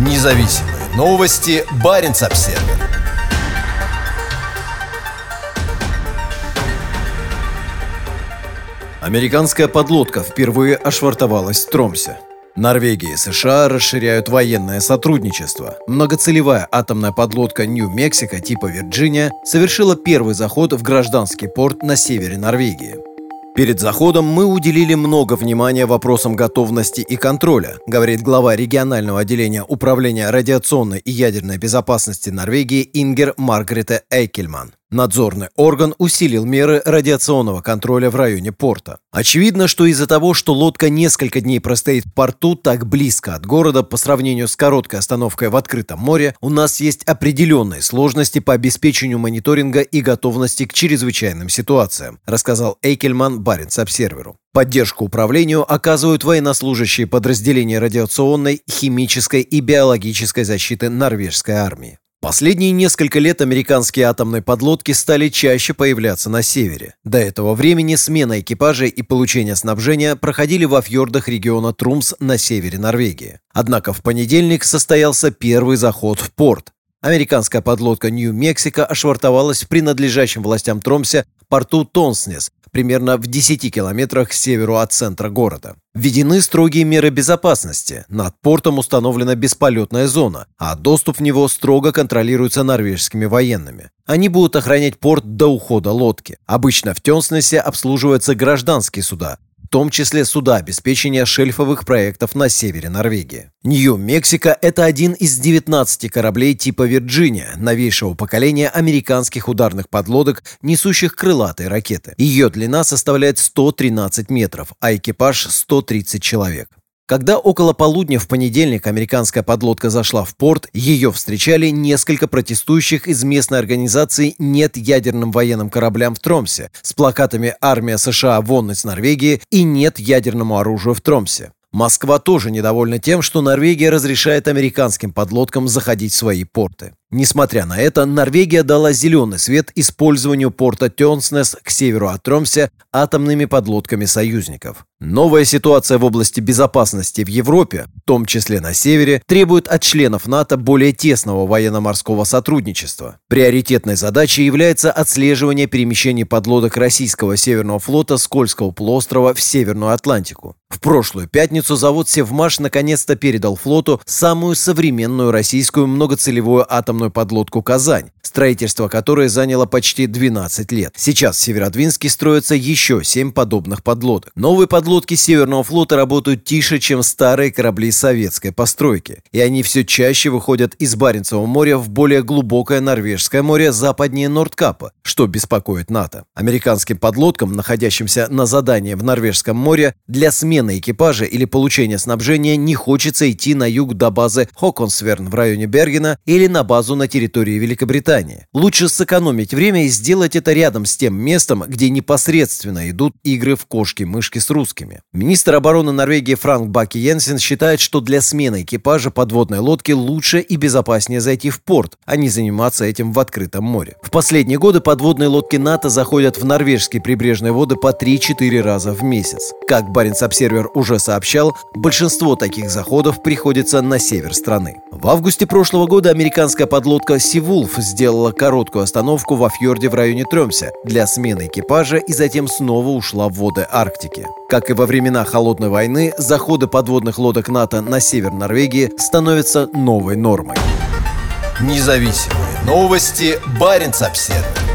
Независимые новости. Барин обсерва Американская подлодка впервые ошвартовалась в Тромсе. Норвегия и США расширяют военное сотрудничество. Многоцелевая атомная подлодка Нью-Мексико типа Вирджиния совершила первый заход в гражданский порт на севере Норвегии. Перед заходом мы уделили много внимания вопросам готовности и контроля, говорит глава регионального отделения Управления радиационной и ядерной безопасности Норвегии Ингер Маргарете Эйкельман. Надзорный орган усилил меры радиационного контроля в районе порта. Очевидно, что из-за того, что лодка несколько дней простоит в порту так близко от города по сравнению с короткой остановкой в открытом море, у нас есть определенные сложности по обеспечению мониторинга и готовности к чрезвычайным ситуациям, рассказал Эйкельман Баренц Обсерверу. Поддержку управлению оказывают военнослужащие подразделения радиационной, химической и биологической защиты норвежской армии. Последние несколько лет американские атомные подлодки стали чаще появляться на севере. До этого времени смена экипажей и получение снабжения проходили во фьордах региона Трумс на севере Норвегии. Однако в понедельник состоялся первый заход в порт. Американская подлодка Нью-Мексико ошвартовалась в принадлежащем властям Тромсе порту Тонснес, примерно в 10 километрах к северу от центра города. Введены строгие меры безопасности. Над портом установлена бесполетная зона, а доступ в него строго контролируется норвежскими военными. Они будут охранять порт до ухода лодки. Обычно в Тенснесе обслуживаются гражданские суда, том числе суда обеспечения шельфовых проектов на севере Норвегии. Нью-Мексико – это один из 19 кораблей типа «Вирджиния», новейшего поколения американских ударных подлодок, несущих крылатые ракеты. Ее длина составляет 113 метров, а экипаж – 130 человек. Когда около полудня в понедельник американская подлодка зашла в порт, ее встречали несколько протестующих из местной организации «Нет ядерным военным кораблям в Тромсе» с плакатами «Армия США вон из Норвегии» и «Нет ядерному оружию в Тромсе». Москва тоже недовольна тем, что Норвегия разрешает американским подлодкам заходить в свои порты. Несмотря на это, Норвегия дала зеленый свет использованию порта Тёнснес к северу от Тромсе атомными подлодками союзников. Новая ситуация в области безопасности в Европе, в том числе на севере, требует от членов НАТО более тесного военно-морского сотрудничества. Приоритетной задачей является отслеживание перемещений подлодок российского Северного флота с Кольского полуострова в Северную Атлантику. В прошлую пятницу завод «Севмаш» наконец-то передал флоту самую современную российскую многоцелевую атомную подлодку «Казань», строительство которой заняло почти 12 лет. Сейчас в Северодвинске строятся еще 7 подобных подлодок. Новые подлодки Северного флота работают тише, чем старые корабли советской постройки. И они все чаще выходят из Баренцевого моря в более глубокое Норвежское море западнее Нордкапа, что беспокоит НАТО. Американским подлодкам, находящимся на задании в Норвежском море, для смены экипажа или получения снабжения не хочется идти на юг до базы Хоконсверн в районе Бергена или на базу на территории Великобритании. Лучше сэкономить время и сделать это рядом с тем местом, где непосредственно идут игры в кошки-мышки с русскими. Министр обороны Норвегии Франк Баки Йенсен считает, что для смены экипажа подводной лодки лучше и безопаснее зайти в порт, а не заниматься этим в открытом море. В последние годы подводные лодки НАТО заходят в норвежские прибрежные воды по 3-4 раза в месяц. Как Баренц Обсервер уже сообщал, большинство таких заходов приходится на север страны. В августе прошлого года американская подлодка «Сивулф» сделала короткую остановку во фьорде в районе Тремся для смены экипажа и затем снова ушла в воды Арктики. Как и во времена Холодной войны, заходы подводных лодок НАТО на север Норвегии становятся новой нормой. Независимые новости. Барин обседный.